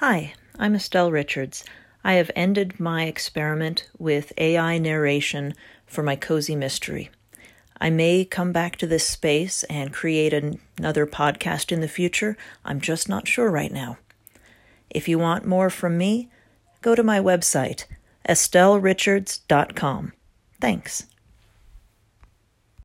Hi, I'm Estelle Richards. I have ended my experiment with AI narration for my cozy mystery. I may come back to this space and create an- another podcast in the future. I'm just not sure right now. If you want more from me, go to my website, estellerichards.com. Thanks.